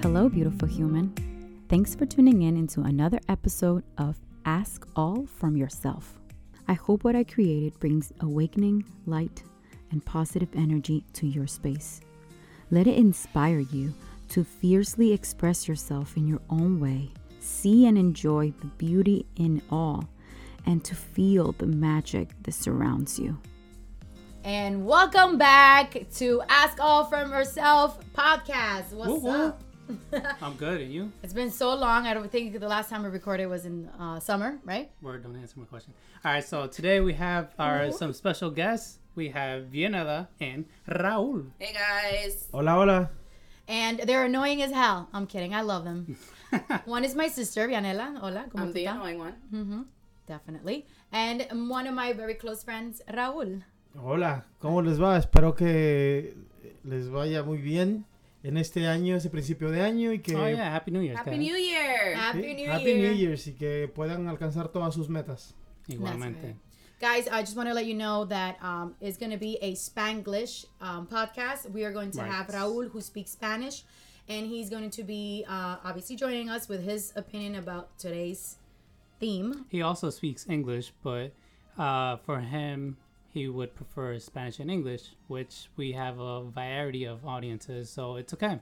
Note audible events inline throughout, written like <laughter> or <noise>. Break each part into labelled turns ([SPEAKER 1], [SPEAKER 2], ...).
[SPEAKER 1] Hello, beautiful human. Thanks for tuning in into another episode of Ask All from Yourself. I hope what I created brings awakening, light, and positive energy to your space. Let it inspire you to fiercely express yourself in your own way, see and enjoy the beauty in all, and to feel the magic that surrounds you.
[SPEAKER 2] And welcome back to Ask All from Yourself podcast. What's
[SPEAKER 3] Woo, woo.
[SPEAKER 2] up? <laughs>
[SPEAKER 3] I'm good, and you?
[SPEAKER 2] It's been so long. I don't think the last time we recorded was in uh, summer, right?
[SPEAKER 3] Word, don't answer my question. All right, so today we have our some special guests. We have Vianela and Raul.
[SPEAKER 4] Hey guys.
[SPEAKER 5] Hola, hola.
[SPEAKER 2] And they're annoying as hell. I'm kidding. I love them. <laughs> one is my sister, Vianela. Hola, ¿cómo
[SPEAKER 4] I'm the
[SPEAKER 2] está?
[SPEAKER 4] annoying one.
[SPEAKER 2] Mm-hmm. Definitely. And one of my very close friends, Raúl.
[SPEAKER 5] Hola, ¿cómo les va? Espero que les vaya muy bien en este año, este principio de año y que
[SPEAKER 3] Oh yeah, Happy New Year.
[SPEAKER 4] Happy
[SPEAKER 3] guys.
[SPEAKER 4] New Year.
[SPEAKER 2] Happy
[SPEAKER 5] Sí,
[SPEAKER 2] New
[SPEAKER 5] Happy
[SPEAKER 2] Year.
[SPEAKER 5] New Year's y que puedan alcanzar todas sus metas.
[SPEAKER 3] Igualmente.
[SPEAKER 2] Guys, I just want to let you know that um, it's going to be a Spanglish um, podcast. We are going to
[SPEAKER 3] Right.
[SPEAKER 2] have Raul, who speaks Spanish, and he's going to be uh, obviously joining us with his opinion about today's theme.
[SPEAKER 3] He also speaks English, but uh, for him, he would prefer Spanish and English, which we have a variety of audiences, so it's okay.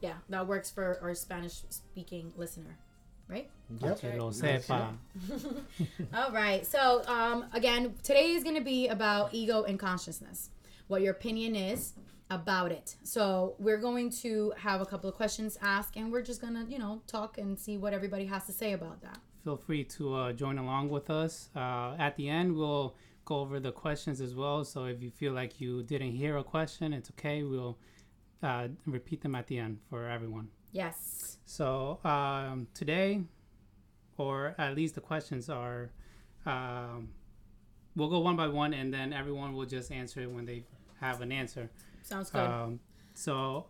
[SPEAKER 2] Yeah, that works for our Spanish speaking listener, right?
[SPEAKER 5] Yep.
[SPEAKER 3] Que lo sepa. <laughs>
[SPEAKER 2] All right. So, um, again, today is going to be about ego and consciousness. What your opinion is about it. So, we're going to have a couple of questions asked, and we're just going to, you know, talk and see what everybody has to say about that.
[SPEAKER 3] Feel free to uh, join along with us. Uh, at the end, we'll go over the questions as well. So if you feel like you didn't hear a question, it's okay. We'll uh, repeat them at the end for everyone.
[SPEAKER 2] Yes.
[SPEAKER 3] So um, today, or at least the questions are, um, we'll go one by one, and then everyone will just answer it when they have an answer.
[SPEAKER 2] Sounds good.
[SPEAKER 3] Um, so,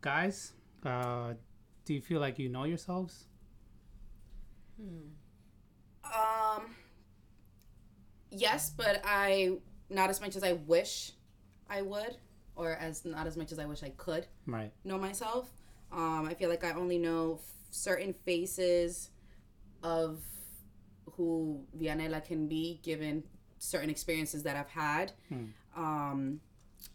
[SPEAKER 3] guys, uh, do you feel like you know yourselves?
[SPEAKER 4] Um Yes, but I not as much as I wish I would or as not as much as I wish I could
[SPEAKER 3] Right.
[SPEAKER 4] know myself. Um I feel like I only know f- certain faces of who Vianela can be given certain experiences that I've had. Um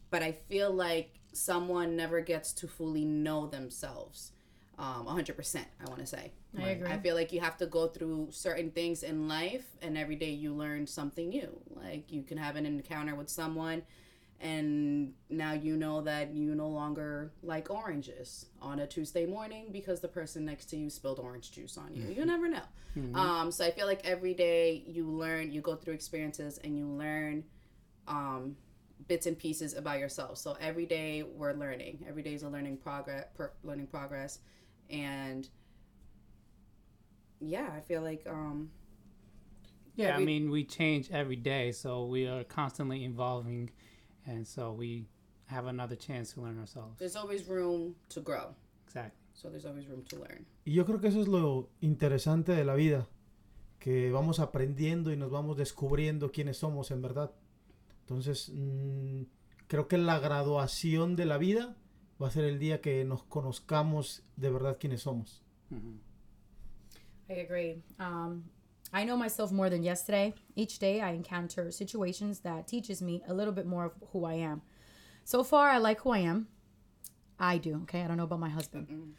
[SPEAKER 4] but I feel like someone never gets to fully know themselves. Um, 100%, I want to say.
[SPEAKER 2] I agree.
[SPEAKER 4] I feel like you have to go through certain things in life, and every day you learn something new. Like you can have an encounter with someone, and now you know that you no longer like oranges on a Tuesday morning because the person next to you spilled orange juice on you. You never know. Um, so I feel like every day you learn, you go through experiences, and you learn um, bits and pieces about yourself. So every day we're learning. Every day is a learning progress, per, learning progress, and yeah, I feel like um,
[SPEAKER 3] Yeah, I mean, we change every day, so we are constantly evolving, and so we have another chance to learn ourselves.
[SPEAKER 4] there's always room to grow.
[SPEAKER 3] Exactly.
[SPEAKER 4] So there's always room to learn.
[SPEAKER 5] Y yo creo que eso es lo interesante de la vida, que vamos aprendiendo y nos vamos descubriendo quiénes somos en verdad. Entonces, mm, creo que la graduación de la vida va a ser el día que nos conozcamos de verdad quiénes somos.
[SPEAKER 2] I agree. Um, I know myself more than yesterday. Each day I encounter situations that teaches me a little bit more of who I am. So far, I like who I am. I do. Okay, I don't know about my husband.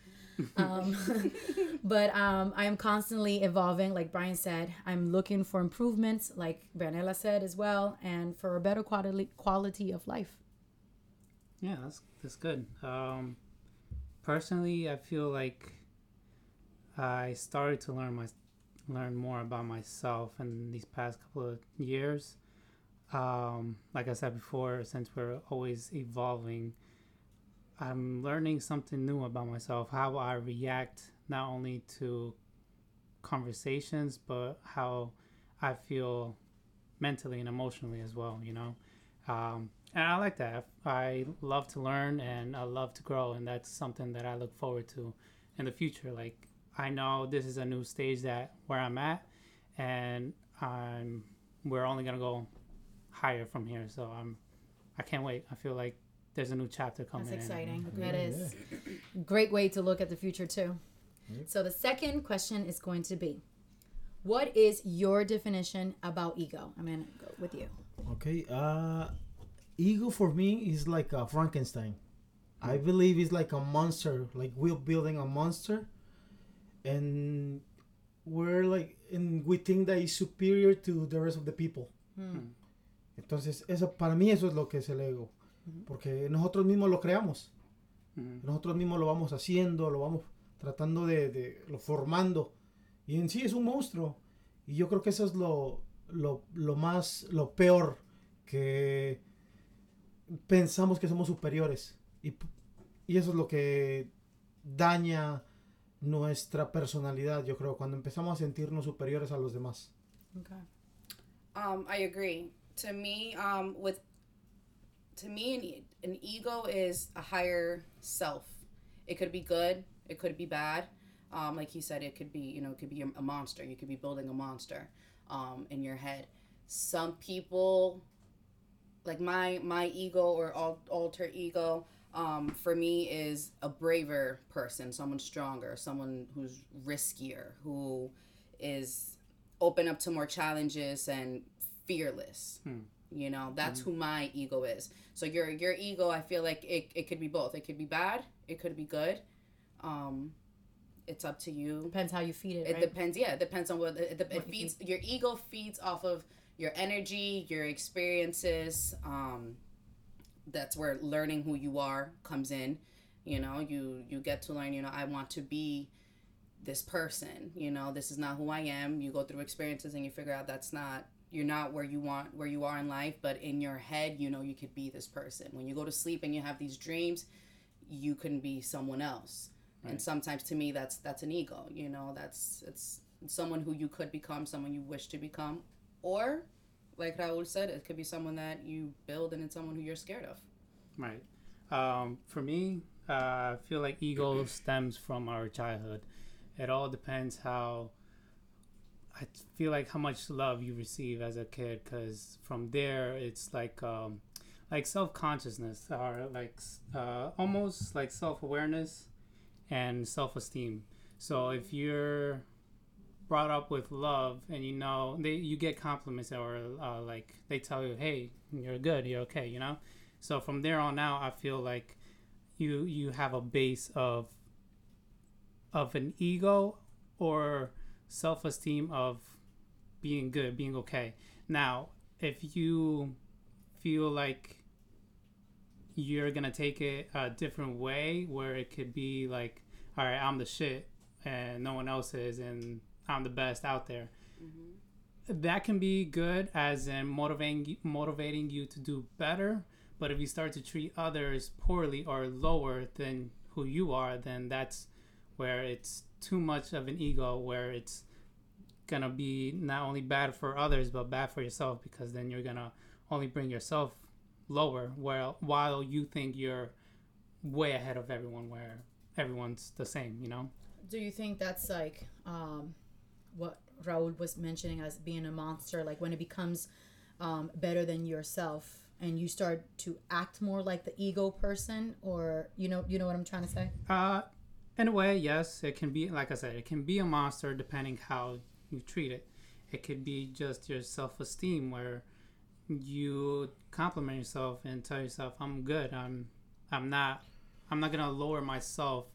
[SPEAKER 2] um, <laughs> but um, I am constantly evolving. Like Brian said, I'm looking for improvements, like Branella said as well, and for a better quality quality of life.
[SPEAKER 3] Yeah, that's that's good. Um, personally, I feel like I started to learn my learn more about myself in these past couple of years. Um, like I said before, since we're always evolving, I'm learning something new about myself. How I react not only to conversations, but how I feel mentally and emotionally as well. You know. Um, and I like that. I love to learn and I love to grow, and that's something that I look forward to in the future. Like I know this is a new stage that where I'm at, and I'm we're only gonna go higher from here. So I'm I can't wait. I feel like there's a new chapter coming.
[SPEAKER 2] That's
[SPEAKER 3] in.
[SPEAKER 2] exciting. That is. <clears throat> Great way to look at the future too. So the second question is going to be, what is your definition about ego? I'm gonna go with you.
[SPEAKER 5] Okay. Uh, ego for me is like a Frankenstein. I believe it's like a monster. Like we're building a monster, and we're like, and we think that is superior to the rest of the people. Entonces, eso para mí eso es lo que es el ego, porque nosotros mismos lo creamos.
[SPEAKER 3] Mhm.
[SPEAKER 5] Nosotros mismos lo vamos haciendo, lo vamos tratando de, de lo formando. Y en sí es un monstruo. Y yo creo que eso es lo, lo, lo más, lo peor, que pensamos que somos superiores. Y, y eso es lo que daña nuestra personalidad, yo creo, cuando empezamos a sentirnos superiores a los demás.
[SPEAKER 2] Okay.
[SPEAKER 4] Um, I agree. To me, um, with to me, an, e- an ego is a higher self. It could be good. It could be bad. Um, like you said, it could be you know it could be a, a monster. You could be building a monster um, in your head. Some people, like my my ego or alter ego, um, for me is a braver person, someone stronger, someone who's riskier, who is open up to more challenges and fearless.
[SPEAKER 3] Hmm.
[SPEAKER 4] You know, that's who my ego is. So your your ego, I feel like it, it could be both. It could be bad, it could be good. Um it's up to you.
[SPEAKER 2] Depends how you feed it,
[SPEAKER 4] It
[SPEAKER 2] right?
[SPEAKER 4] depends. Yeah, it depends on what it, it,
[SPEAKER 2] What
[SPEAKER 4] it
[SPEAKER 2] you
[SPEAKER 4] feeds. Your ego feeds off of your energy, your experiences. Um, that's where learning who you are comes in. You know, you you get to learn. You know, I want to be this person. You know, this is not who I am. You go through experiences and you figure out that's not. You're not where you want where you are in life, but in your head, you know you could be this person. When you go to sleep and you have these dreams, you can be someone else and sometimes to me that's that's an ego you know that's it's someone who you could become someone you wish to become or like raul said it could be someone that you build and it's someone who you're scared of
[SPEAKER 3] Right. Um, for me, uh, I feel like ego <clears throat> stems from our childhood. It all depends how. I feel like how much love you receive as a kid, because from there it's like um, like self consciousness or like uh, almost like self awareness and self esteem. So if you're brought up with love and you know they you get compliments or uh, like they tell you hey you're good you're okay you know so from there on out, I feel like you you have a base of of an ego or self esteem of being good, being okay. Now, if you feel like you're gonna take it a different way, where it could be like, all right, I'm the shit and no one else is, and I'm the best out there. That can be good as in motivating motivating you to do better but if you start to treat others poorly or lower than who you are then that's where it's too much of an ego where it's gonna be not only bad for others but bad for yourself because then you're gonna only bring yourself lower while while you think you're way ahead of everyone where everyone's the same you know?
[SPEAKER 2] Do you think that's like um, what Raul was mentioning as being a monster? Like when it becomes um, better than yourself and you start to act more like the ego person, or you know, you know what I'm trying to say?
[SPEAKER 3] Uh, in a way, yes, it can be. Like I said, it can be a monster depending how you treat it. It could be just your self-esteem, where you compliment yourself and tell yourself, "I'm good. I'm, I'm not, I'm not gonna lower myself."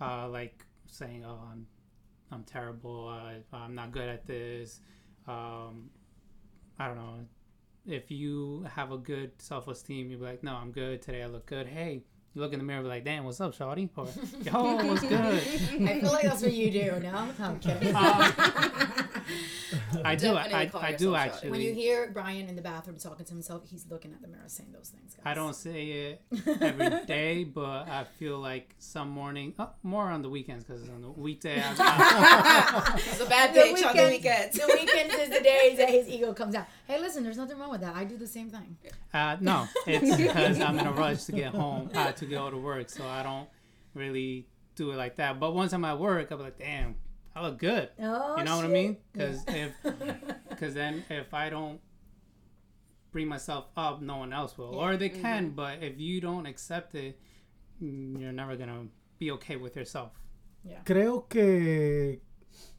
[SPEAKER 3] Uh, like saying, "Oh, I'm, I'm terrible. Uh, I'm not good at this." Um, I don't know. If you have a good self-esteem, you'll be like, "No, I'm good today. I look good. Hey." You look in the mirror, be like, "Damn, what's up, shawty?" Or, "Yo, what's <laughs> good?"
[SPEAKER 2] I feel like that's what you do. No, I'm kidding. <laughs>
[SPEAKER 3] I do. I, I do actually.
[SPEAKER 2] when you hear Brian in the bathroom talking to himself, he's looking at the mirror saying those things. Guys.
[SPEAKER 3] I don't say it every day, but I feel like some morning, oh, more on the weekends, because on the weekday, I, I, <laughs>
[SPEAKER 4] it's a bad
[SPEAKER 2] The
[SPEAKER 4] bitch on the
[SPEAKER 2] weekends-
[SPEAKER 4] weekends
[SPEAKER 2] the weekends is the days that his ego comes out. Hey, listen, there's nothing wrong with that. I do the same thing.
[SPEAKER 3] uh, no, it's because I'm in a rush to get home, uh, to go to work, so I don't really do it like that. But once I'm at work, I'm like, damn, I look good.
[SPEAKER 2] Oh,
[SPEAKER 3] You know what I
[SPEAKER 2] shit.
[SPEAKER 3] mean? Because if, <laughs> because then if I don't bring myself up, no one else will, or they can. But if you don't accept it, you're never gonna be okay with yourself.
[SPEAKER 5] Creo que,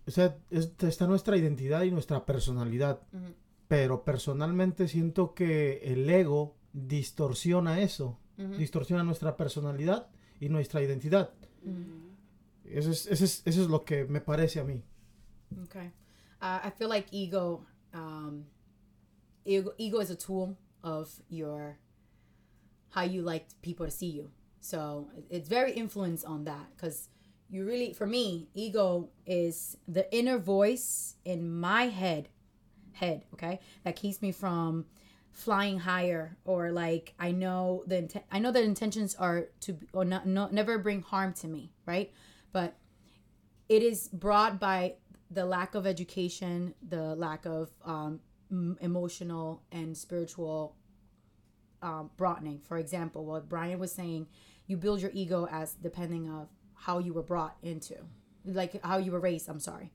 [SPEAKER 5] o sea, es- está nuestra identidad y nuestra personalidad.
[SPEAKER 2] Ujú.
[SPEAKER 5] Pero personalmente siento que el ego distorsiona eso.
[SPEAKER 2] Ujú.
[SPEAKER 5] Distorsiona nuestra personalidad y nuestra identidad.
[SPEAKER 2] Ujú.
[SPEAKER 5] Eso es, eso es, eso es lo que me parece a mí.
[SPEAKER 2] Okay. Uh, I feel like ego, um, ego, ego is a tool of your how you like people to see you. So it's very influenced on that because you really, for me, ego is the inner voice in my head, head, okay, that keeps me from flying higher or like I know the inten- I know the intentions are to or not, no, never bring harm to me, right? But it is brought by the lack of education, the lack of um, emotional and spiritual um, broadening. For example, what Brian was saying, you build your ego as depending of how you were brought into, like how you were raised. I'm sorry.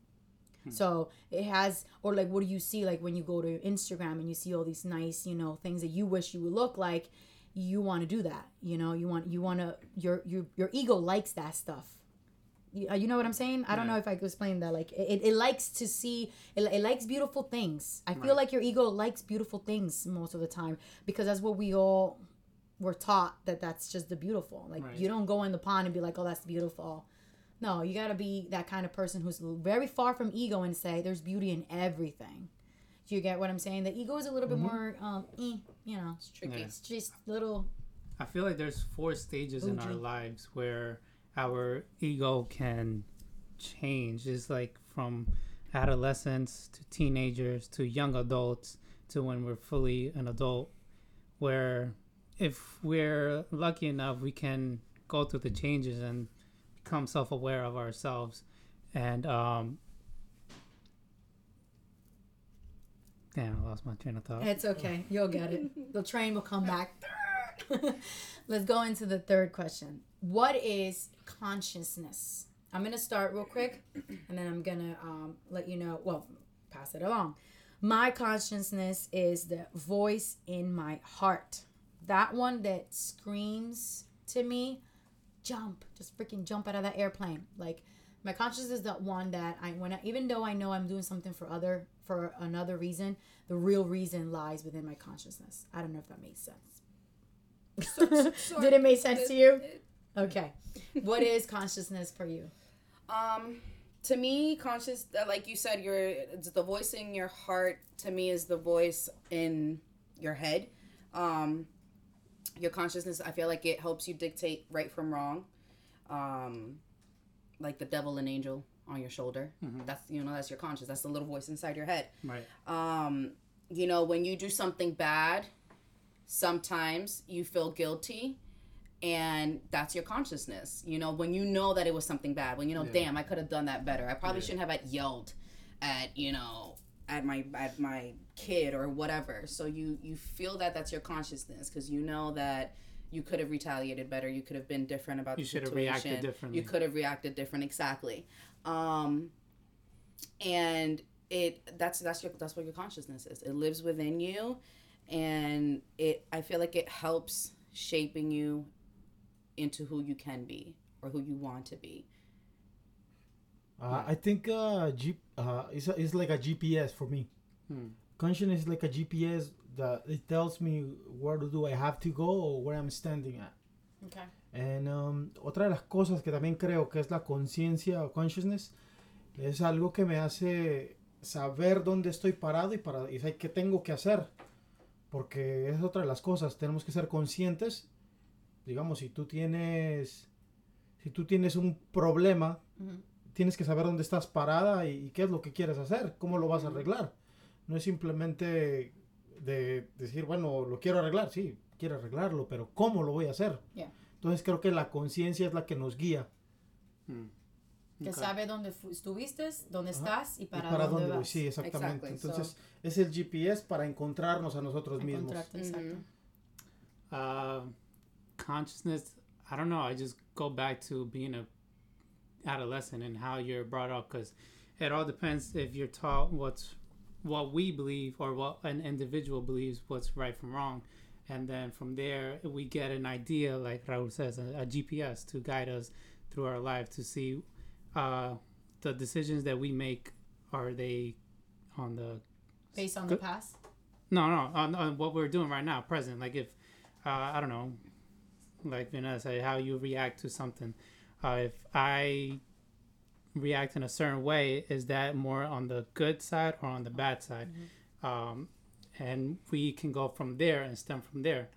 [SPEAKER 2] So it has, or like, what do you see? Like when you go to Instagram and you see all these nice, you know, things that you wish you would look like, you want to do that. You know, you want, you want to, your, your, your ego likes that stuff you, uh, you know what I'm saying? I don't know if I could explain that. Like it, it likes to see, it, it likes beautiful things. I feel
[SPEAKER 3] Right.
[SPEAKER 2] like your ego likes beautiful things most of the time because that's what we all were taught that that's just the beautiful. Like
[SPEAKER 3] Right.
[SPEAKER 2] you don't go in the pond and be like, oh, that's beautiful. No, you got to be that kind of person who's very far from ego and say there's beauty in everything. Do you get what I'm saying? The ego is a little bit more, um, eh, you know,
[SPEAKER 4] It's tricky.
[SPEAKER 3] Yeah.
[SPEAKER 2] it's just little.
[SPEAKER 3] I feel like there's four stages in our lives where our ego can change. It's like from adolescence to teenagers to young adults to when we're fully an adult. Where if we're lucky enough, we can go through the changes and become self aware of ourselves. And, um, damn, I lost my train of thought.
[SPEAKER 2] It's okay. You'll get it. The train will come back. <laughs> <laughs> Let's go into the third question. What is consciousness? I'm going to start real quick and then I'm going to um, let you know, well, pass it along. My consciousness is the voice in my heart. That one that screams to me, jump, just freaking jump out of that airplane. Like my consciousness is that one that I when I, even though I know I'm doing something for other for another reason, the real reason lies within my consciousness. I don't know if that makes sense. <laughs> Did it make sense to you? Okay. What is consciousness for you?
[SPEAKER 4] Um, to me, conscious, uh, like you said, your it's the voice in your heart. To me, is the voice in your head. Um, your consciousness. I feel like it helps you dictate right from wrong. Um, like the devil and angel on your shoulder. That's you know that's your conscience. That's the little voice inside your head.
[SPEAKER 3] Right.
[SPEAKER 4] Um, you know when you do something bad, sometimes you feel guilty and that's your consciousness you know when you know that it was something bad when you know
[SPEAKER 3] Yeah.
[SPEAKER 4] damn i could have done that better i probably
[SPEAKER 3] Yeah.
[SPEAKER 4] shouldn't have yelled at you know at my at my kid or whatever so you you feel that that's your consciousness because you know that you could have retaliated better you could have been different about the
[SPEAKER 3] You
[SPEAKER 4] the
[SPEAKER 3] should have
[SPEAKER 4] situation
[SPEAKER 3] reacted differently.
[SPEAKER 4] you could have reacted different exactly um and it that's that's your that's what your consciousness is it lives within you and it i feel like it helps shaping you into who you can be or who you want to be
[SPEAKER 5] Uh, I think uh, G- uh, it's, a, it's like a GPS for me.
[SPEAKER 3] Hmm.
[SPEAKER 5] Consciousness is like a GPS that it tells me where do I have to go or where I'm standing at.
[SPEAKER 2] Okay.
[SPEAKER 5] And, um, otra de las cosas que también creo que es la conciencia o consciousness es algo que me hace saber dónde estoy parado y para y qué tengo que hacer. Porque es otra de las cosas, tenemos que ser conscientes. Digamos, si tú tienes si tú tienes un problema,
[SPEAKER 2] Ujú.
[SPEAKER 5] tienes que saber dónde estás parada y, y qué es lo que quieres hacer, cómo lo vas a arreglar. No es simplemente de decir, bueno, lo quiero arreglar, sí, quiero arreglarlo, pero ¿cómo lo voy a hacer?
[SPEAKER 2] Yeah.
[SPEAKER 5] Entonces creo que la conciencia es la que nos guía.
[SPEAKER 3] Hmm.
[SPEAKER 2] Que
[SPEAKER 3] Okay.
[SPEAKER 2] sabe dónde estuviste, dónde
[SPEAKER 5] Ajá.
[SPEAKER 2] estás y
[SPEAKER 5] Y
[SPEAKER 2] para,
[SPEAKER 5] para
[SPEAKER 2] dónde,
[SPEAKER 5] dónde voy,
[SPEAKER 2] vas.
[SPEAKER 5] sí, exactamente.
[SPEAKER 4] Exactly, so-
[SPEAKER 5] Entonces es el GPS para encontrarnos a nosotros mismos.
[SPEAKER 2] Exacto.
[SPEAKER 3] Uh, consciousness. I don't know. I just go back to being a adolescent and how you're brought up because it all depends if you're taught what's what we believe or what an individual believes what's right from wrong, and then from there we get an idea, like Raul says, a, a GPS to guide us through our life to see uh, the decisions that we make are they on the
[SPEAKER 2] Based on the past.
[SPEAKER 3] no no on, on what we're doing right now present like if uh, I don't know like Vanessa said, how you react to something. Uh, if I react in a certain way is that more on the good side or on the bad side? Um, and we can go from there and stem from there.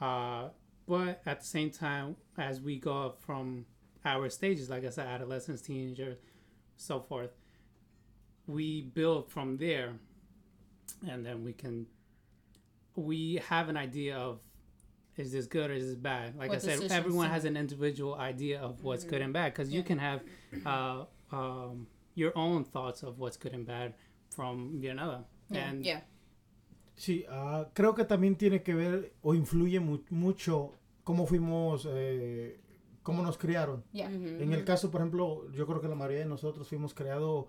[SPEAKER 3] Uh, but at the same time as we go from our stages like i said adolescence teenager so forth we build from there. And then we can we have an idea of is this good or is this bad like
[SPEAKER 2] What
[SPEAKER 3] i said everyone has an individual idea of what's good and bad because you can have uh, um, your own thoughts of what's good and bad from your another
[SPEAKER 2] Yeah.
[SPEAKER 3] and
[SPEAKER 4] Yeah.
[SPEAKER 5] Sí, ah, creo que también tiene que ver o influye mu- mucho cómo fuimos, eh, cómo nos criaron.
[SPEAKER 2] Yeah.
[SPEAKER 5] En el caso, por ejemplo, yo creo que la mayoría de nosotros fuimos creados,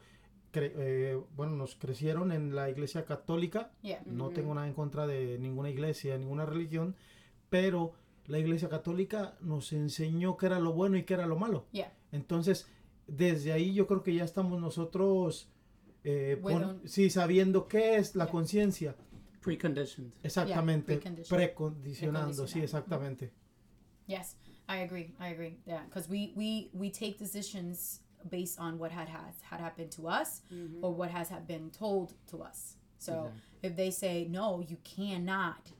[SPEAKER 5] cre- eh, bueno, nos crecieron en la iglesia católica.
[SPEAKER 2] Yeah.
[SPEAKER 5] No tengo nada en contra de ninguna iglesia, ninguna religión, pero la iglesia católica nos enseñó qué era lo bueno y qué era lo malo.
[SPEAKER 2] Yeah.
[SPEAKER 5] Entonces, desde ahí yo creo que ya estamos nosotros, eh,
[SPEAKER 2] With
[SPEAKER 5] pon- sí, sabiendo qué es la
[SPEAKER 2] Yeah.
[SPEAKER 5] conciencia.
[SPEAKER 3] preconditioned
[SPEAKER 5] Exactamente,
[SPEAKER 2] preconditioned.
[SPEAKER 5] precondicionando, sí, exactamente.
[SPEAKER 2] Yes, I agree. I agree. Yeah, because we we we take decisions based on what had has had happened to us or what has had been told to us. So if they say no, you cannot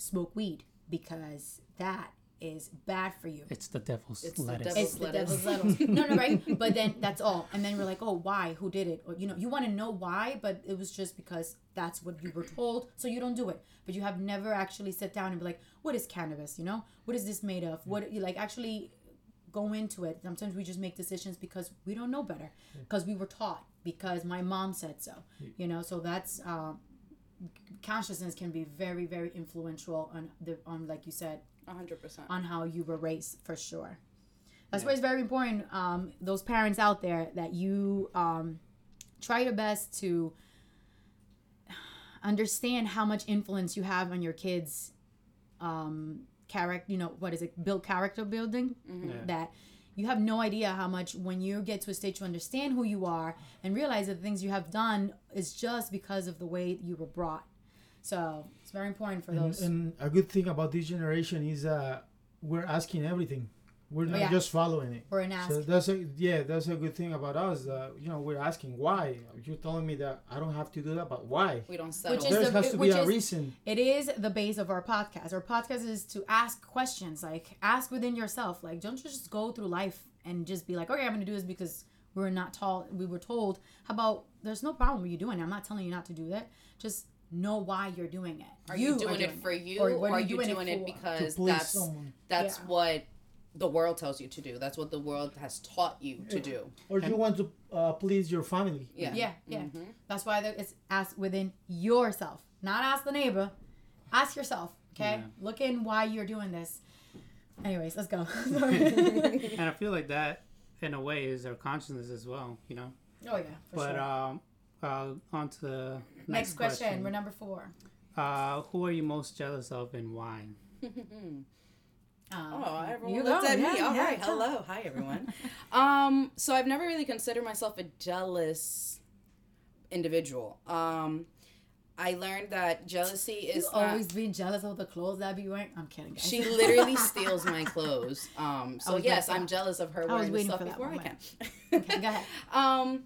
[SPEAKER 2] smoke weed because that is bad for you.
[SPEAKER 3] it's the devil's
[SPEAKER 4] It's the
[SPEAKER 3] lettuce
[SPEAKER 4] devil's
[SPEAKER 2] It's the devil's lettuce. <laughs> No, no, right? But then that's all. And then we're like, oh, why? Who did it? Or you know, you want to know why, but it was just because that's what you were told, so you don't do it. But you have never actually sit down and be like, what is cannabis? You know, what is this made of? What you like actually go into it. Sometimes we just make decisions because we don't know better, because we were taught, because my mom said so. You know, so that's. Um, consciousness can be very very influential on the on like you said
[SPEAKER 4] 100%.
[SPEAKER 2] on how you were raised for sure. That's why it's very important, um, those parents out there, that you um, try your best to understand how much influence you have on your kids' um, character. You know, what is it? Build character building.
[SPEAKER 3] Yeah.
[SPEAKER 2] That you have no idea how much when you get to a stage to understand who you are and realize that the things you have done is just because of the way you were brought. So it's very important for
[SPEAKER 5] And,
[SPEAKER 2] those.
[SPEAKER 5] and a good thing about this generation is uh, we're asking everything. We're not
[SPEAKER 2] Oh, yeah.
[SPEAKER 5] just following it.
[SPEAKER 2] Or an ask.
[SPEAKER 5] So that's a yeah, that's a good thing about us. Uh, you know, we're asking why. You're telling me that I don't have to do that, but why?
[SPEAKER 4] We don't settle.
[SPEAKER 2] Which is
[SPEAKER 5] There
[SPEAKER 2] the-
[SPEAKER 5] has to be
[SPEAKER 2] which
[SPEAKER 5] a
[SPEAKER 2] is-
[SPEAKER 5] reason.
[SPEAKER 2] It is the base of our podcast. Our podcast is to ask questions, like ask within yourself. Like, don't just go through life and just be like, okay, I'm going to do this because we're not taught. We were told. How about there's no problem with you doing it. I'm not telling you not to do that. Just know why you're doing it.
[SPEAKER 4] Are you, doing, it for you,
[SPEAKER 2] Or
[SPEAKER 4] or,
[SPEAKER 2] are
[SPEAKER 4] are
[SPEAKER 2] you
[SPEAKER 4] you
[SPEAKER 2] doing
[SPEAKER 4] doing,
[SPEAKER 2] it
[SPEAKER 4] it, because that's
[SPEAKER 5] someone.
[SPEAKER 4] that's
[SPEAKER 2] Yeah.
[SPEAKER 4] what the world tells you to do? That's what the world has taught you to do.
[SPEAKER 5] Or do you want to uh, please your family.
[SPEAKER 4] Yeah.
[SPEAKER 2] Yeah, yeah. That's why it's ask within yourself, not ask the neighbor. Ask yourself. Okay,
[SPEAKER 3] Yeah.
[SPEAKER 2] look in why you're doing this. Anyways, let's go. <laughs> <laughs>
[SPEAKER 3] and I feel like that, in a way, is our consciousness as well. You know.
[SPEAKER 2] oh yeah, for
[SPEAKER 3] but
[SPEAKER 2] sure.
[SPEAKER 3] um, uh, on to the next,
[SPEAKER 2] Next question. We're number four.
[SPEAKER 3] Uh, who are you most jealous of and why? <laughs>
[SPEAKER 2] Um,
[SPEAKER 4] Oh, everyone
[SPEAKER 2] you
[SPEAKER 4] looked
[SPEAKER 2] go.
[SPEAKER 4] at me.
[SPEAKER 2] Yeah,
[SPEAKER 4] All
[SPEAKER 2] yeah,
[SPEAKER 4] right.
[SPEAKER 2] yeah.
[SPEAKER 4] Hello. Hi, everyone. <laughs> um, so I've never really considered myself a jealous individual. Um, I learned that jealousy is
[SPEAKER 2] You
[SPEAKER 4] not-
[SPEAKER 2] always being jealous of the clothes that I be wearing. I'm kidding, guys.
[SPEAKER 4] She literally <laughs> steals my clothes. Um, so yes, I'm jealous of her wearing the stuff before I can.
[SPEAKER 2] Okay, go ahead. <laughs>
[SPEAKER 4] Um,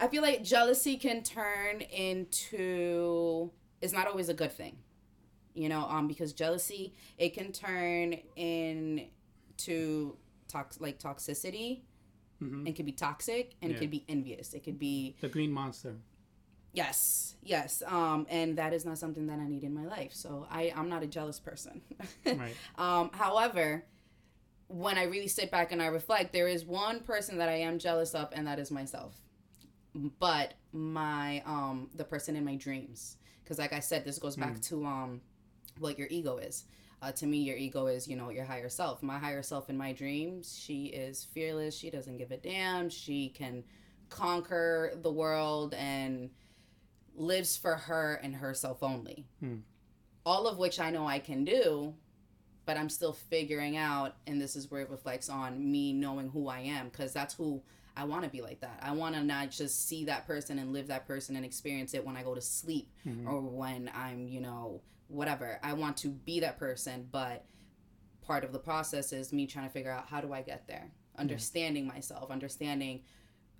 [SPEAKER 4] I feel like jealousy can turn into it's not always a good thing, you know. Um, because jealousy it can turn into tox like toxicity.
[SPEAKER 3] Mhm.
[SPEAKER 4] It could be toxic and
[SPEAKER 3] Yeah.
[SPEAKER 4] it could be envious. It could be
[SPEAKER 3] The Green Monster.
[SPEAKER 4] yes, yes. Um, and that is not something that I need in my life. So I I'm not a jealous person. <laughs>
[SPEAKER 3] Right.
[SPEAKER 4] Um, however, when I really sit back and I reflect, there is one person that I am jealous of, and that is myself. But my um the person in my dreams, because like I said, this goes back to um what your ego is. Uh, to me, your ego is you know your higher self. My higher self in my dreams, she is fearless. She doesn't give a damn. She can conquer the world and lives for her and herself only.
[SPEAKER 3] Hmm.
[SPEAKER 4] All of which I know I can do, but I'm still figuring out, and this is where it reflects on me knowing who I am, because that's who I want to be like that. I want to not just see that person and live that person and experience it when I go to sleep or when I'm, you know, whatever. I want to be that person, but part of the process is me trying to figure out how do I get there, understanding myself, understanding.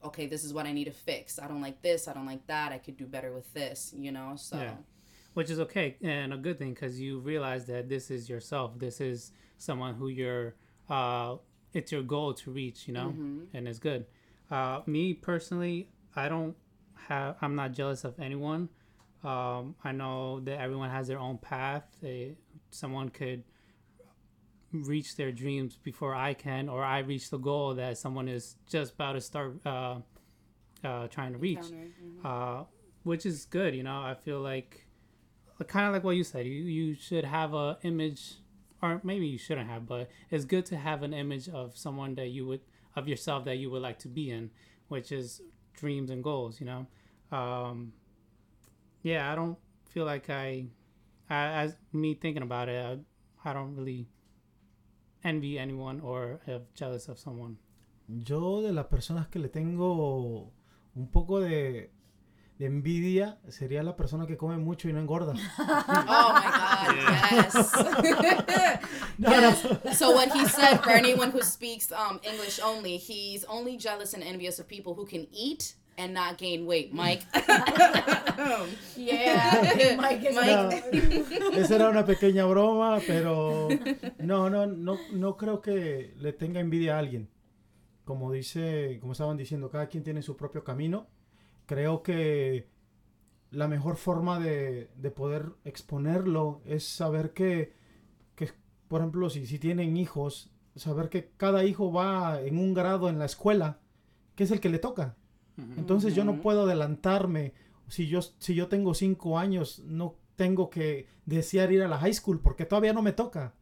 [SPEAKER 4] Okay, this is what I need to fix. I don't like this. I don't like that. I could do better with this, you know? So,
[SPEAKER 3] Yeah. which is okay and a good thing because you realize that this is yourself. This is someone who you're. Uh, it's your goal to reach, you know, and it's good. Uh, me personally, I don't have. I'm not jealous of anyone. Um, I know that everyone has their own path. They, someone could reach their dreams before I can, or I reach the goal that someone is just about to start uh, uh, trying to reach
[SPEAKER 4] mhm.
[SPEAKER 3] uh, which is good. You know, I feel like kind of like what you said. You you should have a image, or maybe you shouldn't have, but it's good to have an image of someone that you would of yourself that you would like to be in, which is dreams and goals. You know, um, yeah, I don't feel like I, I as me thinking about it, I, I don't really envy anyone or have jealous of someone.
[SPEAKER 5] Yo de las personas que le tengo un poco de, de envidia sería la persona que come mucho y no engorda. <laughs>
[SPEAKER 4] Oh my God, <laughs> yes. <laughs> yes. So what he said for anyone who speaks um, English only, he's only jealous and envious of people who can eat and not gain weight. Mike. <laughs>
[SPEAKER 2] Yeah, <laughs> Mike
[SPEAKER 5] esa era una pequeña broma, pero no, no, no, no creo que le tenga envidia a alguien. Como dice, como estaban diciendo, cada quien tiene su propio camino. Creo que la mejor forma de, de poder exponerlo es saber que, que por ejemplo, si, si tienen hijos, saber que cada hijo va en un grado en la escuela, que es el que le toca. Entonces yo no puedo adelantarme. Si yo, si yo tengo cinco años, no tengo que desear ir a la high school porque todavía no me toca.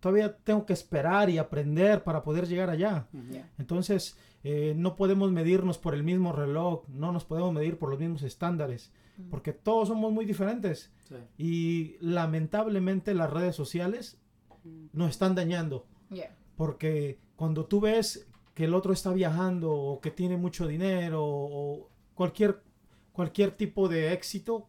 [SPEAKER 5] Todavía tengo que esperar y aprender para poder llegar allá.
[SPEAKER 2] Yeah.
[SPEAKER 5] Entonces eh, no podemos medirnos por el mismo reloj, no nos podemos medir por los mismos estándares, porque todos somos muy diferentes.
[SPEAKER 3] Sí.
[SPEAKER 5] Y lamentablemente las redes sociales nos están dañando.
[SPEAKER 2] Yeah.
[SPEAKER 5] Porque cuando tú ves que el otro está viajando o que tiene mucho dinero o cualquier, cualquier tipo de éxito,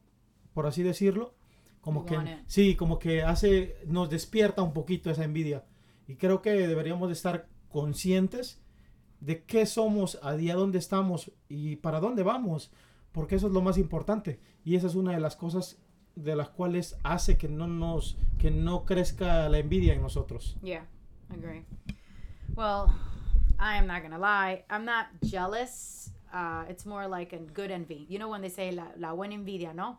[SPEAKER 5] por así decirlo, como que
[SPEAKER 2] it.
[SPEAKER 5] sí, como que hace, nos despierta un poquito esa envidia. Y creo que deberíamos de estar conscientes de qué somos, a día dónde estamos y para dónde vamos, porque eso es lo más importante. Y esa es una de las cosas de las cuales hace que no nos, que no crezca la envidia en nosotros.
[SPEAKER 2] Yeah, agree. Well, I am not gonna lie. I'm not jealous. Uh, it's more like a good envy. You know when they say la, la buena envidia, no?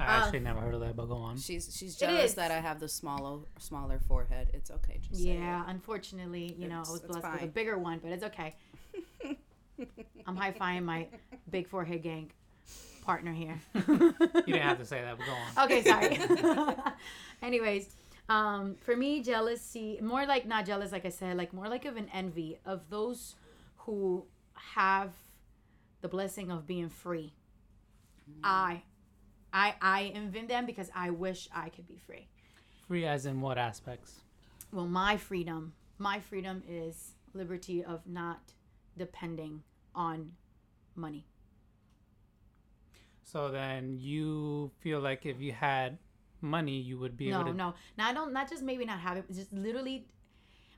[SPEAKER 3] I
[SPEAKER 2] Uh,
[SPEAKER 3] actually never heard of that, but go on.
[SPEAKER 4] She's she's jealous that I have the smaller smaller forehead. It's okay. Just say
[SPEAKER 2] Yeah,
[SPEAKER 4] it.
[SPEAKER 2] unfortunately, you know, I was
[SPEAKER 4] it's
[SPEAKER 2] blessed with a bigger one, but it's okay. <laughs> I'm high fiving my big forehead gang partner here.
[SPEAKER 3] You didn't have to say that, but go on. <laughs>
[SPEAKER 2] okay, sorry. <laughs> Anyways, um, for me, jealousy, more like not jealous, like I said, like more like of an envy of those who have the blessing of being free. I, I, I envy them because I wish I could be free.
[SPEAKER 3] Free as in what aspects?
[SPEAKER 2] Well, my freedom, my freedom is liberty of not depending on money.
[SPEAKER 3] So then you feel like if you had money, you would be
[SPEAKER 2] no,
[SPEAKER 3] able to.
[SPEAKER 2] no. Now I don't. Not just maybe not have it. Just literally,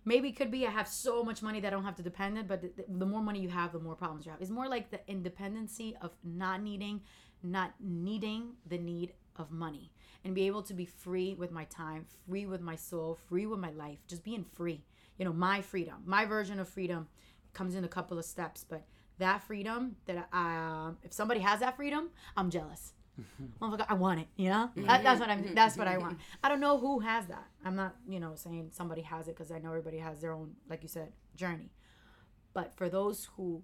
[SPEAKER 2] maybe it could be I have so much money that I don't have to depend on. But the, the more money you have, the more problems you have. It's more like the independency of not needing, not needing the need of money, and be able to be free with my time, free with my soul, free with my life. Just being free. You know, my freedom, my version of freedom, comes in a couple of steps. But that freedom that I, um, if somebody has that freedom, I'm jealous. <laughs> Motherfucker, I want it. You know, mm-hmm. that, that's what I'm. Mm-hmm. That's what I want. Mm-hmm. I don't know who has that. I'm not, you know, saying somebody has it because I know everybody has their own, like you said, journey. But for those who,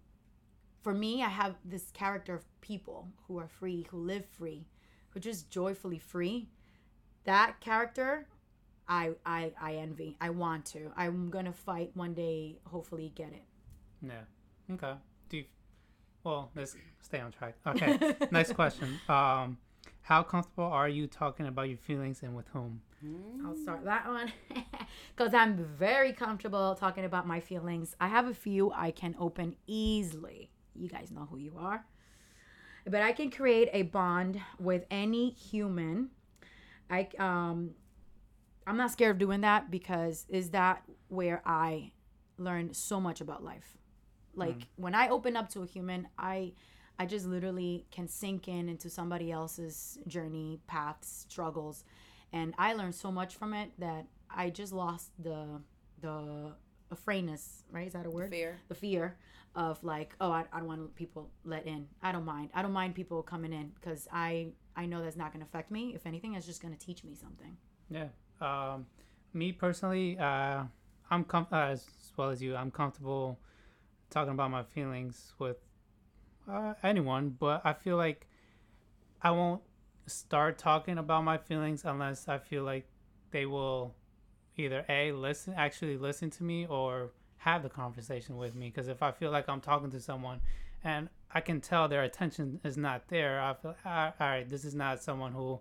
[SPEAKER 2] for me, I have this character of people who are free, who live free, who just joyfully free. That character, I, I, I envy. I want to. I'm gonna fight one day. Hopefully, get it.
[SPEAKER 3] Yeah. Okay. Well, let's stay on track. Okay. Next <laughs> question. Um, how comfortable are you talking about your feelings and with whom?
[SPEAKER 2] I'll start that one <laughs> because I'm very comfortable talking about my feelings. I have a few I can open easily. You guys know who you are. But I can create a bond with any human. I um I'm not scared of doing that because is that where I learn so much about life. Like when I open up to a human, I I just literally can sink in into somebody else's journey, paths, struggles, and I learned so much from it that I just lost the the afraidness, right? Is that a word?
[SPEAKER 4] Fear.
[SPEAKER 2] The fear of like, oh, I, I don't want people let in. I don't mind. I don't mind people coming in because I I know that's not going to affect me. If anything, it's just going to teach me something.
[SPEAKER 3] Yeah. Um, me personally, uh, I'm com- uh, as well as you. I'm comfortable talking about my feelings with uh, anyone, but I feel like I won't start talking about my feelings unless I feel like they will either a listen, actually listen to me, or have the conversation with me. Because if I feel like I'm talking to someone and I can tell their attention is not there, I feel all right. This is not someone who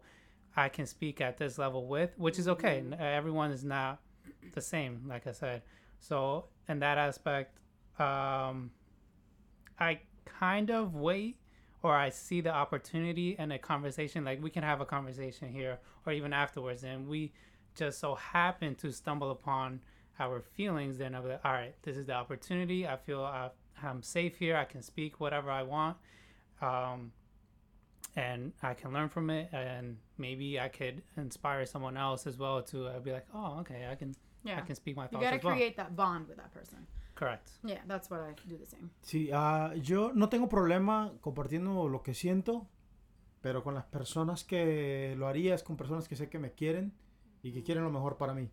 [SPEAKER 3] I can speak at this level with, which is okay. Everyone is not the same, like I said. So in that aspect, um, I kind of wait or I see the opportunity and a conversation. Like we can have a conversation here or even afterwards, and we just so happen to stumble upon our feelings. Then be like, all right, this is the opportunity. I feel I, I'm safe here. I can speak whatever I want. Um, and I can learn from it, and maybe I could inspire someone else as well to uh, be like, oh, okay, I can,
[SPEAKER 2] Yeah.
[SPEAKER 3] I can speak my thoughts.
[SPEAKER 2] You got to
[SPEAKER 3] as well.
[SPEAKER 2] create that bond with that person.
[SPEAKER 3] Correct.
[SPEAKER 2] Yeah, that's what I do the same.
[SPEAKER 5] Sí, ah, yo no tengo problema compartiendo lo que siento, pero con las personas que lo haría es con personas que sé que me quieren y que quieren lo mejor para mí.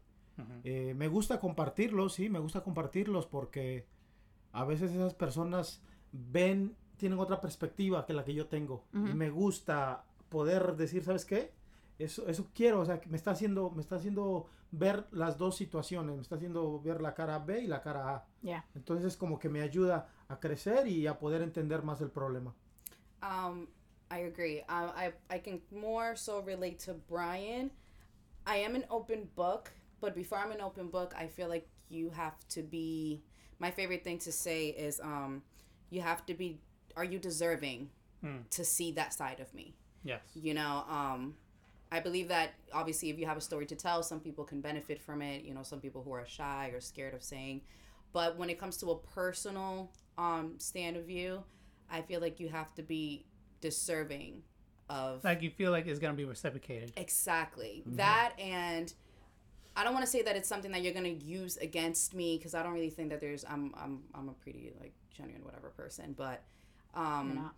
[SPEAKER 5] Eh, me gusta compartirlos, sí, me gusta compartirlos porque a veces esas personas ven, tienen otra perspectiva que la que yo tengo. Y me gusta poder decir, ¿sabes qué? Eso, eso quiero, o sea, que me está haciendo, me está haciendo ver las dos situaciones, me está haciendo ver la cara B y la cara A.
[SPEAKER 2] Yeah.
[SPEAKER 5] Entonces como que me ayuda a crecer y a poder entender más el problema.
[SPEAKER 4] Um, I agree. Um, I I can more so relate to Brian. I am an open book, but before I'm an open book, I feel like you have to be. My favorite thing to say is, um, you have to be. Are you deserving
[SPEAKER 3] Mm.
[SPEAKER 4] to see that side of me?
[SPEAKER 3] Yes.
[SPEAKER 4] You know, um, I believe that obviously, if you have a story to tell, some people can benefit from it. You know, some people who are shy or scared of saying. But when it comes to a personal um, stand of view, I feel like you have to be deserving of
[SPEAKER 3] Like you feel like it's gonna be reciprocated.
[SPEAKER 4] exactly that. And I don't want to say that it's something that you're gonna use against me because I don't really think that there's. I'm I'm I'm a pretty like genuine whatever person, but. Um,
[SPEAKER 2] You're not.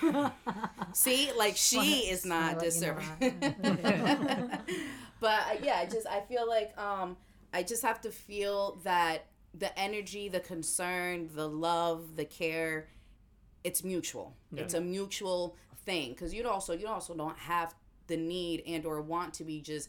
[SPEAKER 2] <laughs>
[SPEAKER 4] See, like she is
[SPEAKER 2] wanna <laughs>
[SPEAKER 4] not
[SPEAKER 2] let you know
[SPEAKER 4] deserving. <laughs> but uh, yeah, I just I feel like um I just have to feel that the energy, the concern, the love, the care, it's mutual. It's a mutual thing because you also you also don't have the need and or want to be just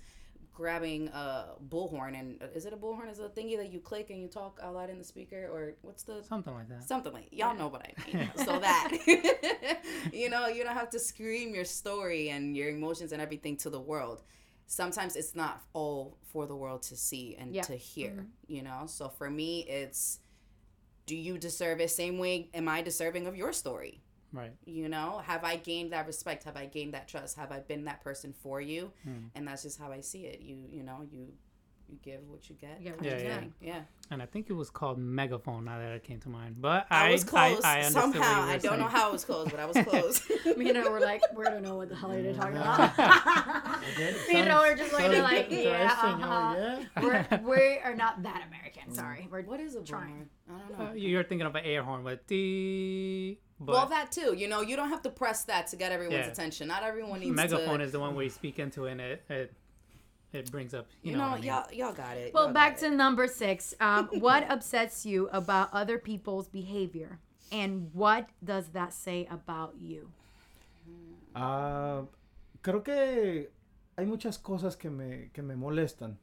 [SPEAKER 4] grabbing a bullhorn and uh, is it a bullhorn? Is it a thingy that you click and you talk out loud in the speaker or what's the
[SPEAKER 3] Something like that.
[SPEAKER 4] something like y'all know what I mean. <laughs> so that <laughs> you know, you don't have to scream your story and your emotions and everything to the world. Sometimes it's not all for the world to see and
[SPEAKER 2] Yeah.
[SPEAKER 4] to hear, you know. So for me, it's do you deserve it? Same way, am I deserving of your story?
[SPEAKER 3] Right.
[SPEAKER 4] You know, have I gained that respect? Have I gained that trust? Have I been that person for you?
[SPEAKER 3] Hmm.
[SPEAKER 4] And that's just how I see it. You, you know, you you give what you get.
[SPEAKER 2] You get what
[SPEAKER 4] kind
[SPEAKER 3] you get.
[SPEAKER 4] Yeah.
[SPEAKER 3] And I think it was called Megaphone. Now that it came to mind, but
[SPEAKER 4] I,
[SPEAKER 3] I
[SPEAKER 4] was close
[SPEAKER 3] I, I understood what
[SPEAKER 4] somehow.
[SPEAKER 3] you were
[SPEAKER 4] I don't know how it was close, but I was <laughs> close. <laughs>
[SPEAKER 2] Me and her were like, we don't know what the hell you're talking <laughs> about.
[SPEAKER 5] Okay,
[SPEAKER 2] Me and her
[SPEAKER 5] sounds-
[SPEAKER 2] were just looking
[SPEAKER 5] sounds
[SPEAKER 2] like, yeah, uh-huh.
[SPEAKER 5] yeah.
[SPEAKER 2] we're, we are not that American. Sorry. We're
[SPEAKER 4] what is a
[SPEAKER 2] Trying.
[SPEAKER 4] trying? I don't know.
[SPEAKER 3] Uh, you're thinking of an air horn, but the but
[SPEAKER 4] well, that too. You know, you don't have to press that to get everyone's
[SPEAKER 3] Yeah.
[SPEAKER 4] attention. Not everyone needs
[SPEAKER 3] megaphone
[SPEAKER 4] to.
[SPEAKER 3] is the one where you speak into it and it it, it brings up you,
[SPEAKER 4] you
[SPEAKER 3] know,
[SPEAKER 4] know,
[SPEAKER 3] I mean.
[SPEAKER 4] y'all y'all got it.
[SPEAKER 2] Well,
[SPEAKER 4] Y'all
[SPEAKER 2] back
[SPEAKER 4] got
[SPEAKER 2] to number six. Um, <laughs> what upsets you about other people's behavior? And what does that say about you?
[SPEAKER 5] Ah, creo que hay muchas cosas que me, que me molestan.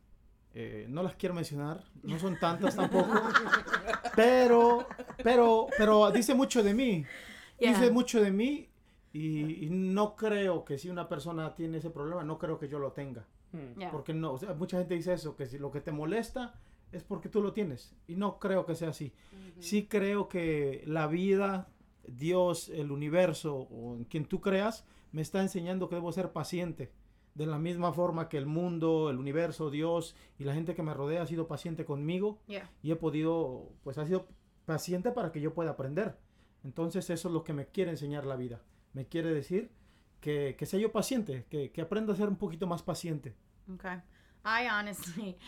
[SPEAKER 5] Eh, no las quiero mencionar, no son tantas tampoco. <laughs> pero, pero, pero dice mucho de mí.
[SPEAKER 2] Yeah.
[SPEAKER 5] Dice mucho de mí y, y no creo que si una persona tiene ese problema, no creo que yo lo tenga.
[SPEAKER 2] Yeah.
[SPEAKER 5] Porque no, o sea, mucha gente dice eso, que si lo que te molesta es porque tú lo tienes. Y no creo que sea así. Sí creo que la vida, Dios, el universo o en quien tú creas, me está enseñando que debo ser paciente. De la misma forma que el mundo, el universo, Dios y la gente que me rodea ha sido paciente conmigo
[SPEAKER 2] Yeah.
[SPEAKER 5] y he podido, pues ha sido paciente para que yo pueda aprender. Entonces eso es lo que me quiere enseñar la vida. Me quiere decir que, que sea yo paciente, que, que aprenda a ser un poquito más paciente.
[SPEAKER 2] Okay. I honestly,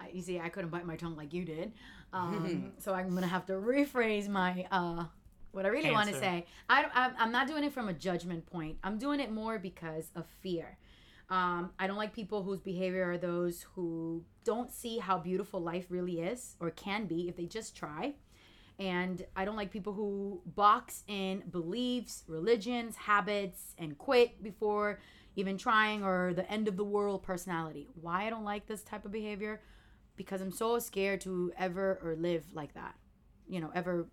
[SPEAKER 2] I- you see, I couldn't bite my tongue like you did. Um, <laughs> so I'm going to have to rephrase my, uh, what I really want to say. I, don't- I'm, I'm not doing it from a judgment point. I'm doing it more because of fear. Um, I don't like people whose behavior are those who don't see how beautiful life really is or can be if they just try. And I don't like people who box in beliefs, religions, habits, and quit before even trying or the end of the world personality. Why I don't like this type of behavior? Because I'm so scared to ever or live like that. You know, ever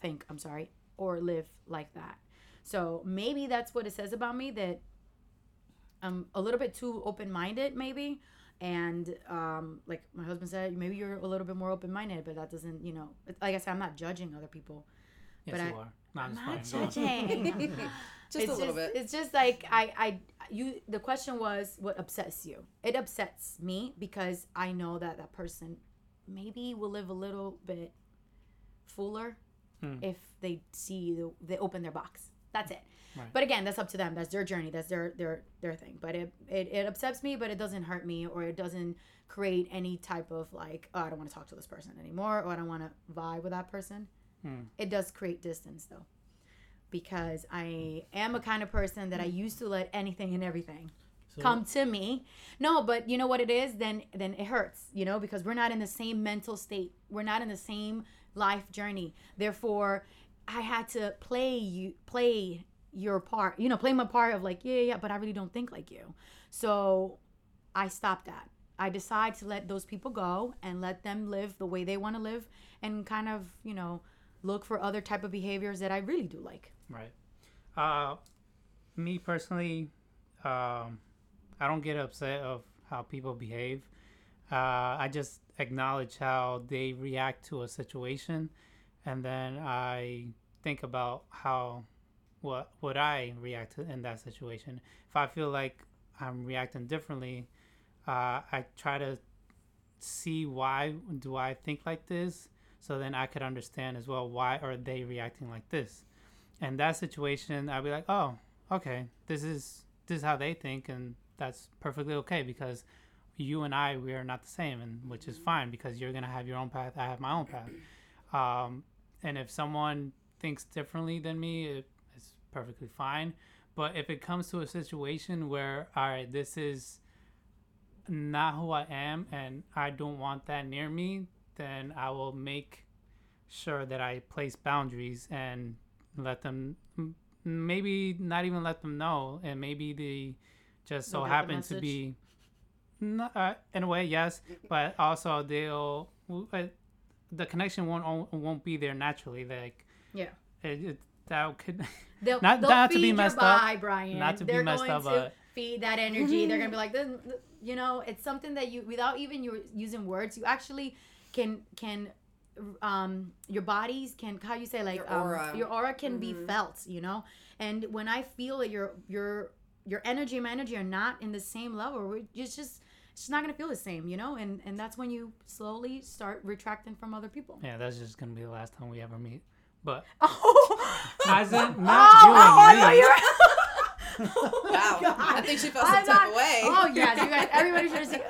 [SPEAKER 2] think, I'm sorry, or live like that. So maybe that's what it says about me that I'm a little bit too open minded, maybe. And um, like my husband said, maybe you're a little bit more open minded, but that doesn't, you know, like I said, I'm not judging other people.
[SPEAKER 3] Yes,
[SPEAKER 2] But
[SPEAKER 3] you
[SPEAKER 2] I-
[SPEAKER 3] are. No,
[SPEAKER 2] I'm
[SPEAKER 3] it's
[SPEAKER 2] not
[SPEAKER 3] fine. Go <laughs> on.
[SPEAKER 2] judging. <laughs>
[SPEAKER 4] Just
[SPEAKER 2] it's
[SPEAKER 4] a little
[SPEAKER 2] just,
[SPEAKER 4] bit.
[SPEAKER 2] It's just like I, I, you. The question was, what upsets you? It upsets me because I know that that person maybe will live a little bit fuller
[SPEAKER 3] Hmm.
[SPEAKER 2] if they see the, they open their box. That's it.
[SPEAKER 3] Right.
[SPEAKER 2] But again, that's up to them. That's their journey. That's their their their thing. But it, it it upsets me, but it doesn't hurt me, or it doesn't create any type of like, oh, I don't want to talk to this person anymore, or I don't want to vibe with that person.
[SPEAKER 3] Hmm.
[SPEAKER 2] It does create distance though, because I am a kind of person that I used to let anything and everything
[SPEAKER 5] So,
[SPEAKER 2] come to me. No, but you know what it is? Then then it hurts, you know, because we're not in the same mental state. We're not in the same life journey. Therefore, I had to play you play your part. You know, play my part of like, yeah, yeah, but I really don't think like you. So, I stopped that. I decide to let those people go and let them live the way they want to live and kind of, you know, look for other type of behaviors that I really do like.
[SPEAKER 3] Right. Uh, me personally, um, I don't get upset of how people behave. Uh, I just acknowledge how they react to a situation, and then I think about how what would I react in that situation. If I feel like I'm reacting differently, uh, I try to see why do I think like this, so then I could understand as well why are they reacting like this. In that situation, I'd be like, oh, okay, this is this is how they think, and that's perfectly okay because you and I we are not the same, and which is fine because you're gonna have your own path, I have my own path. Um, and if someone thinks differently than me, it, perfectly fine. But if it comes to a situation where, all right, this is not who I am and I don't want that near me, then I will make sure that I place boundaries and let them maybe not even let them know and maybe they just so
[SPEAKER 2] They'll get the
[SPEAKER 3] happen to be no, uh, in a way yes but also they'll uh, the connection won't won't be there naturally like
[SPEAKER 2] Yeah.
[SPEAKER 3] it, it, that could <laughs>
[SPEAKER 2] They'll,
[SPEAKER 3] Not-
[SPEAKER 2] they'll
[SPEAKER 3] not to
[SPEAKER 2] feed
[SPEAKER 3] be
[SPEAKER 2] your
[SPEAKER 3] messed up.
[SPEAKER 2] vibe, Brian.
[SPEAKER 3] Not to be
[SPEAKER 2] They're
[SPEAKER 3] messed
[SPEAKER 2] going
[SPEAKER 3] up,
[SPEAKER 2] to
[SPEAKER 3] but-
[SPEAKER 2] feed that energy. They're gonna be like, you know, it's something that you, without even you using words, you actually can can, um, your bodies can how you say like
[SPEAKER 4] Your
[SPEAKER 2] um,
[SPEAKER 4] aura.
[SPEAKER 2] your aura can be felt, you know. And when I feel that your your your energy and my energy are not in the same level, it's just it's just not gonna feel the same, you know. And and that's when you slowly start retracting from other people.
[SPEAKER 3] yeah that's just gonna be the last time we ever meet but <laughs>
[SPEAKER 2] Oh,
[SPEAKER 3] as in <laughs> not
[SPEAKER 2] oh,
[SPEAKER 3] you
[SPEAKER 2] oh, no,
[SPEAKER 3] me
[SPEAKER 2] you're- <laughs>
[SPEAKER 4] Wow.
[SPEAKER 2] God.
[SPEAKER 4] I think she felt some
[SPEAKER 2] I'm
[SPEAKER 4] type of way.
[SPEAKER 2] Oh yeah, you guys. Everybody should have seen.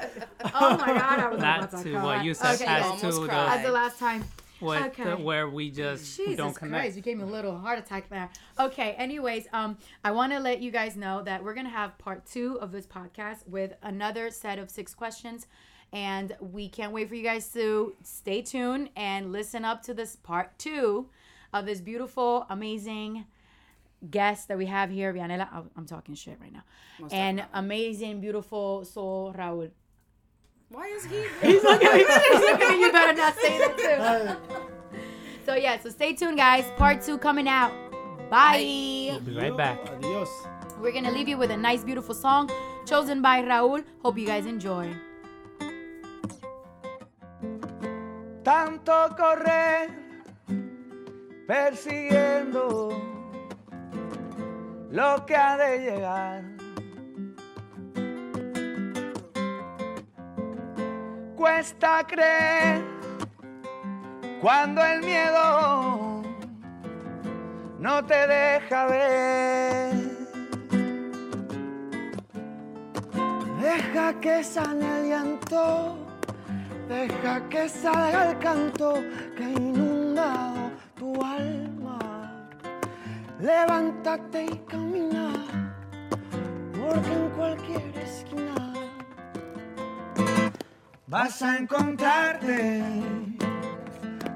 [SPEAKER 2] Oh my god, I was
[SPEAKER 3] not
[SPEAKER 2] about to
[SPEAKER 3] to what you said
[SPEAKER 2] Okay,
[SPEAKER 3] as
[SPEAKER 4] almost
[SPEAKER 3] to the.
[SPEAKER 2] As the last time.
[SPEAKER 3] what
[SPEAKER 2] Okay.
[SPEAKER 3] the, where we just
[SPEAKER 2] Jesus
[SPEAKER 3] don't connect
[SPEAKER 2] Christ, you gave me a little heart attack there. Okay, anyways, um, I want to let you guys know that we're gonna have part two of this podcast with another set of six questions, and we can't wait for you guys to stay tuned and listen up to this part two of this beautiful, amazing guest that we have here, Vianela. I'm- I'm talking shit right now,
[SPEAKER 4] Most
[SPEAKER 2] and
[SPEAKER 4] definitely.
[SPEAKER 2] amazing, beautiful soul Raul.
[SPEAKER 4] Why is he? <laughs>
[SPEAKER 2] He's looking at me. He's looking at you. You better not say that too. <laughs> So yeah, so stay tuned, guys. Part two coming out. Bye.
[SPEAKER 3] we'll be right back
[SPEAKER 5] Adios.
[SPEAKER 2] We're gonna leave you with a nice, beautiful song. chosen by Raul. Hope you guys enjoy.
[SPEAKER 6] Tanto correr persiguiendo lo que ha de llegar. Cuesta creer cuando el miedo no te deja ver. Deja que sane el llanto, deja que salga el canto que ha inundado alma. Levántate y camina, porque en cualquier esquina vas a encontrarte,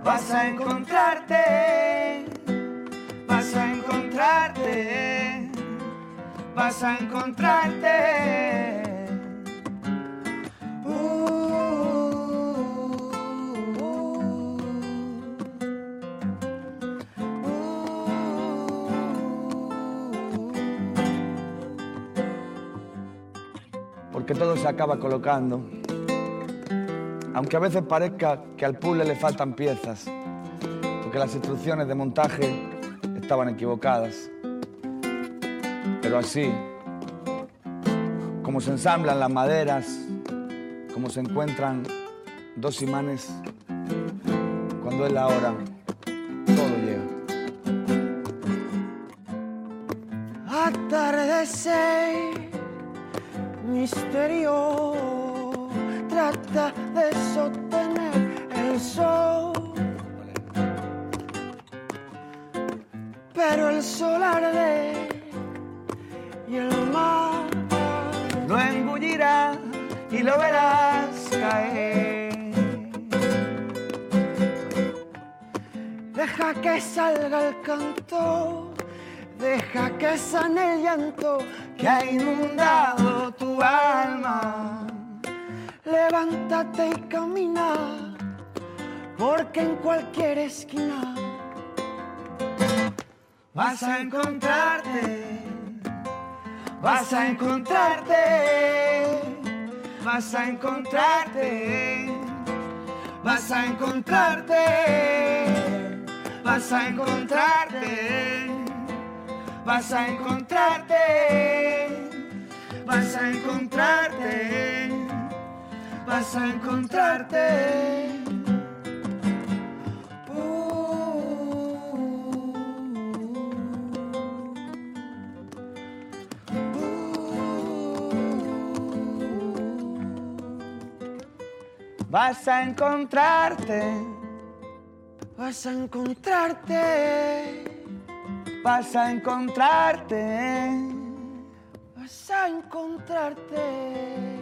[SPEAKER 6] vas a encontrarte, vas a encontrarte, vas a encontrarte. Porque todo se acaba colocando. Aunque a veces parezca que al puzzle le faltan piezas, porque las instrucciones de montaje estaban equivocadas. Pero así, como se ensamblan las maderas, como se encuentran dos imanes, cuando es la hora, todo llega. Atardecer, misterio, trata de sostener el sol. Pero el sol arde y el mar lo engullirá y lo verás caer. Deja que salga el canto, deja que sane el llanto que ha inundado tu alma. Levántate y camina, porque en cualquier esquina vas a encontrarte, vas a encontrarte, vas a encontrarte, vas a encontrarte, vas a encontrarte, vas a encontrarte, vas a encontrarte, vas a encontrarte. Vas a encontrarte, vas a encontrarte, vas a encontrarte, vas a encontrarte.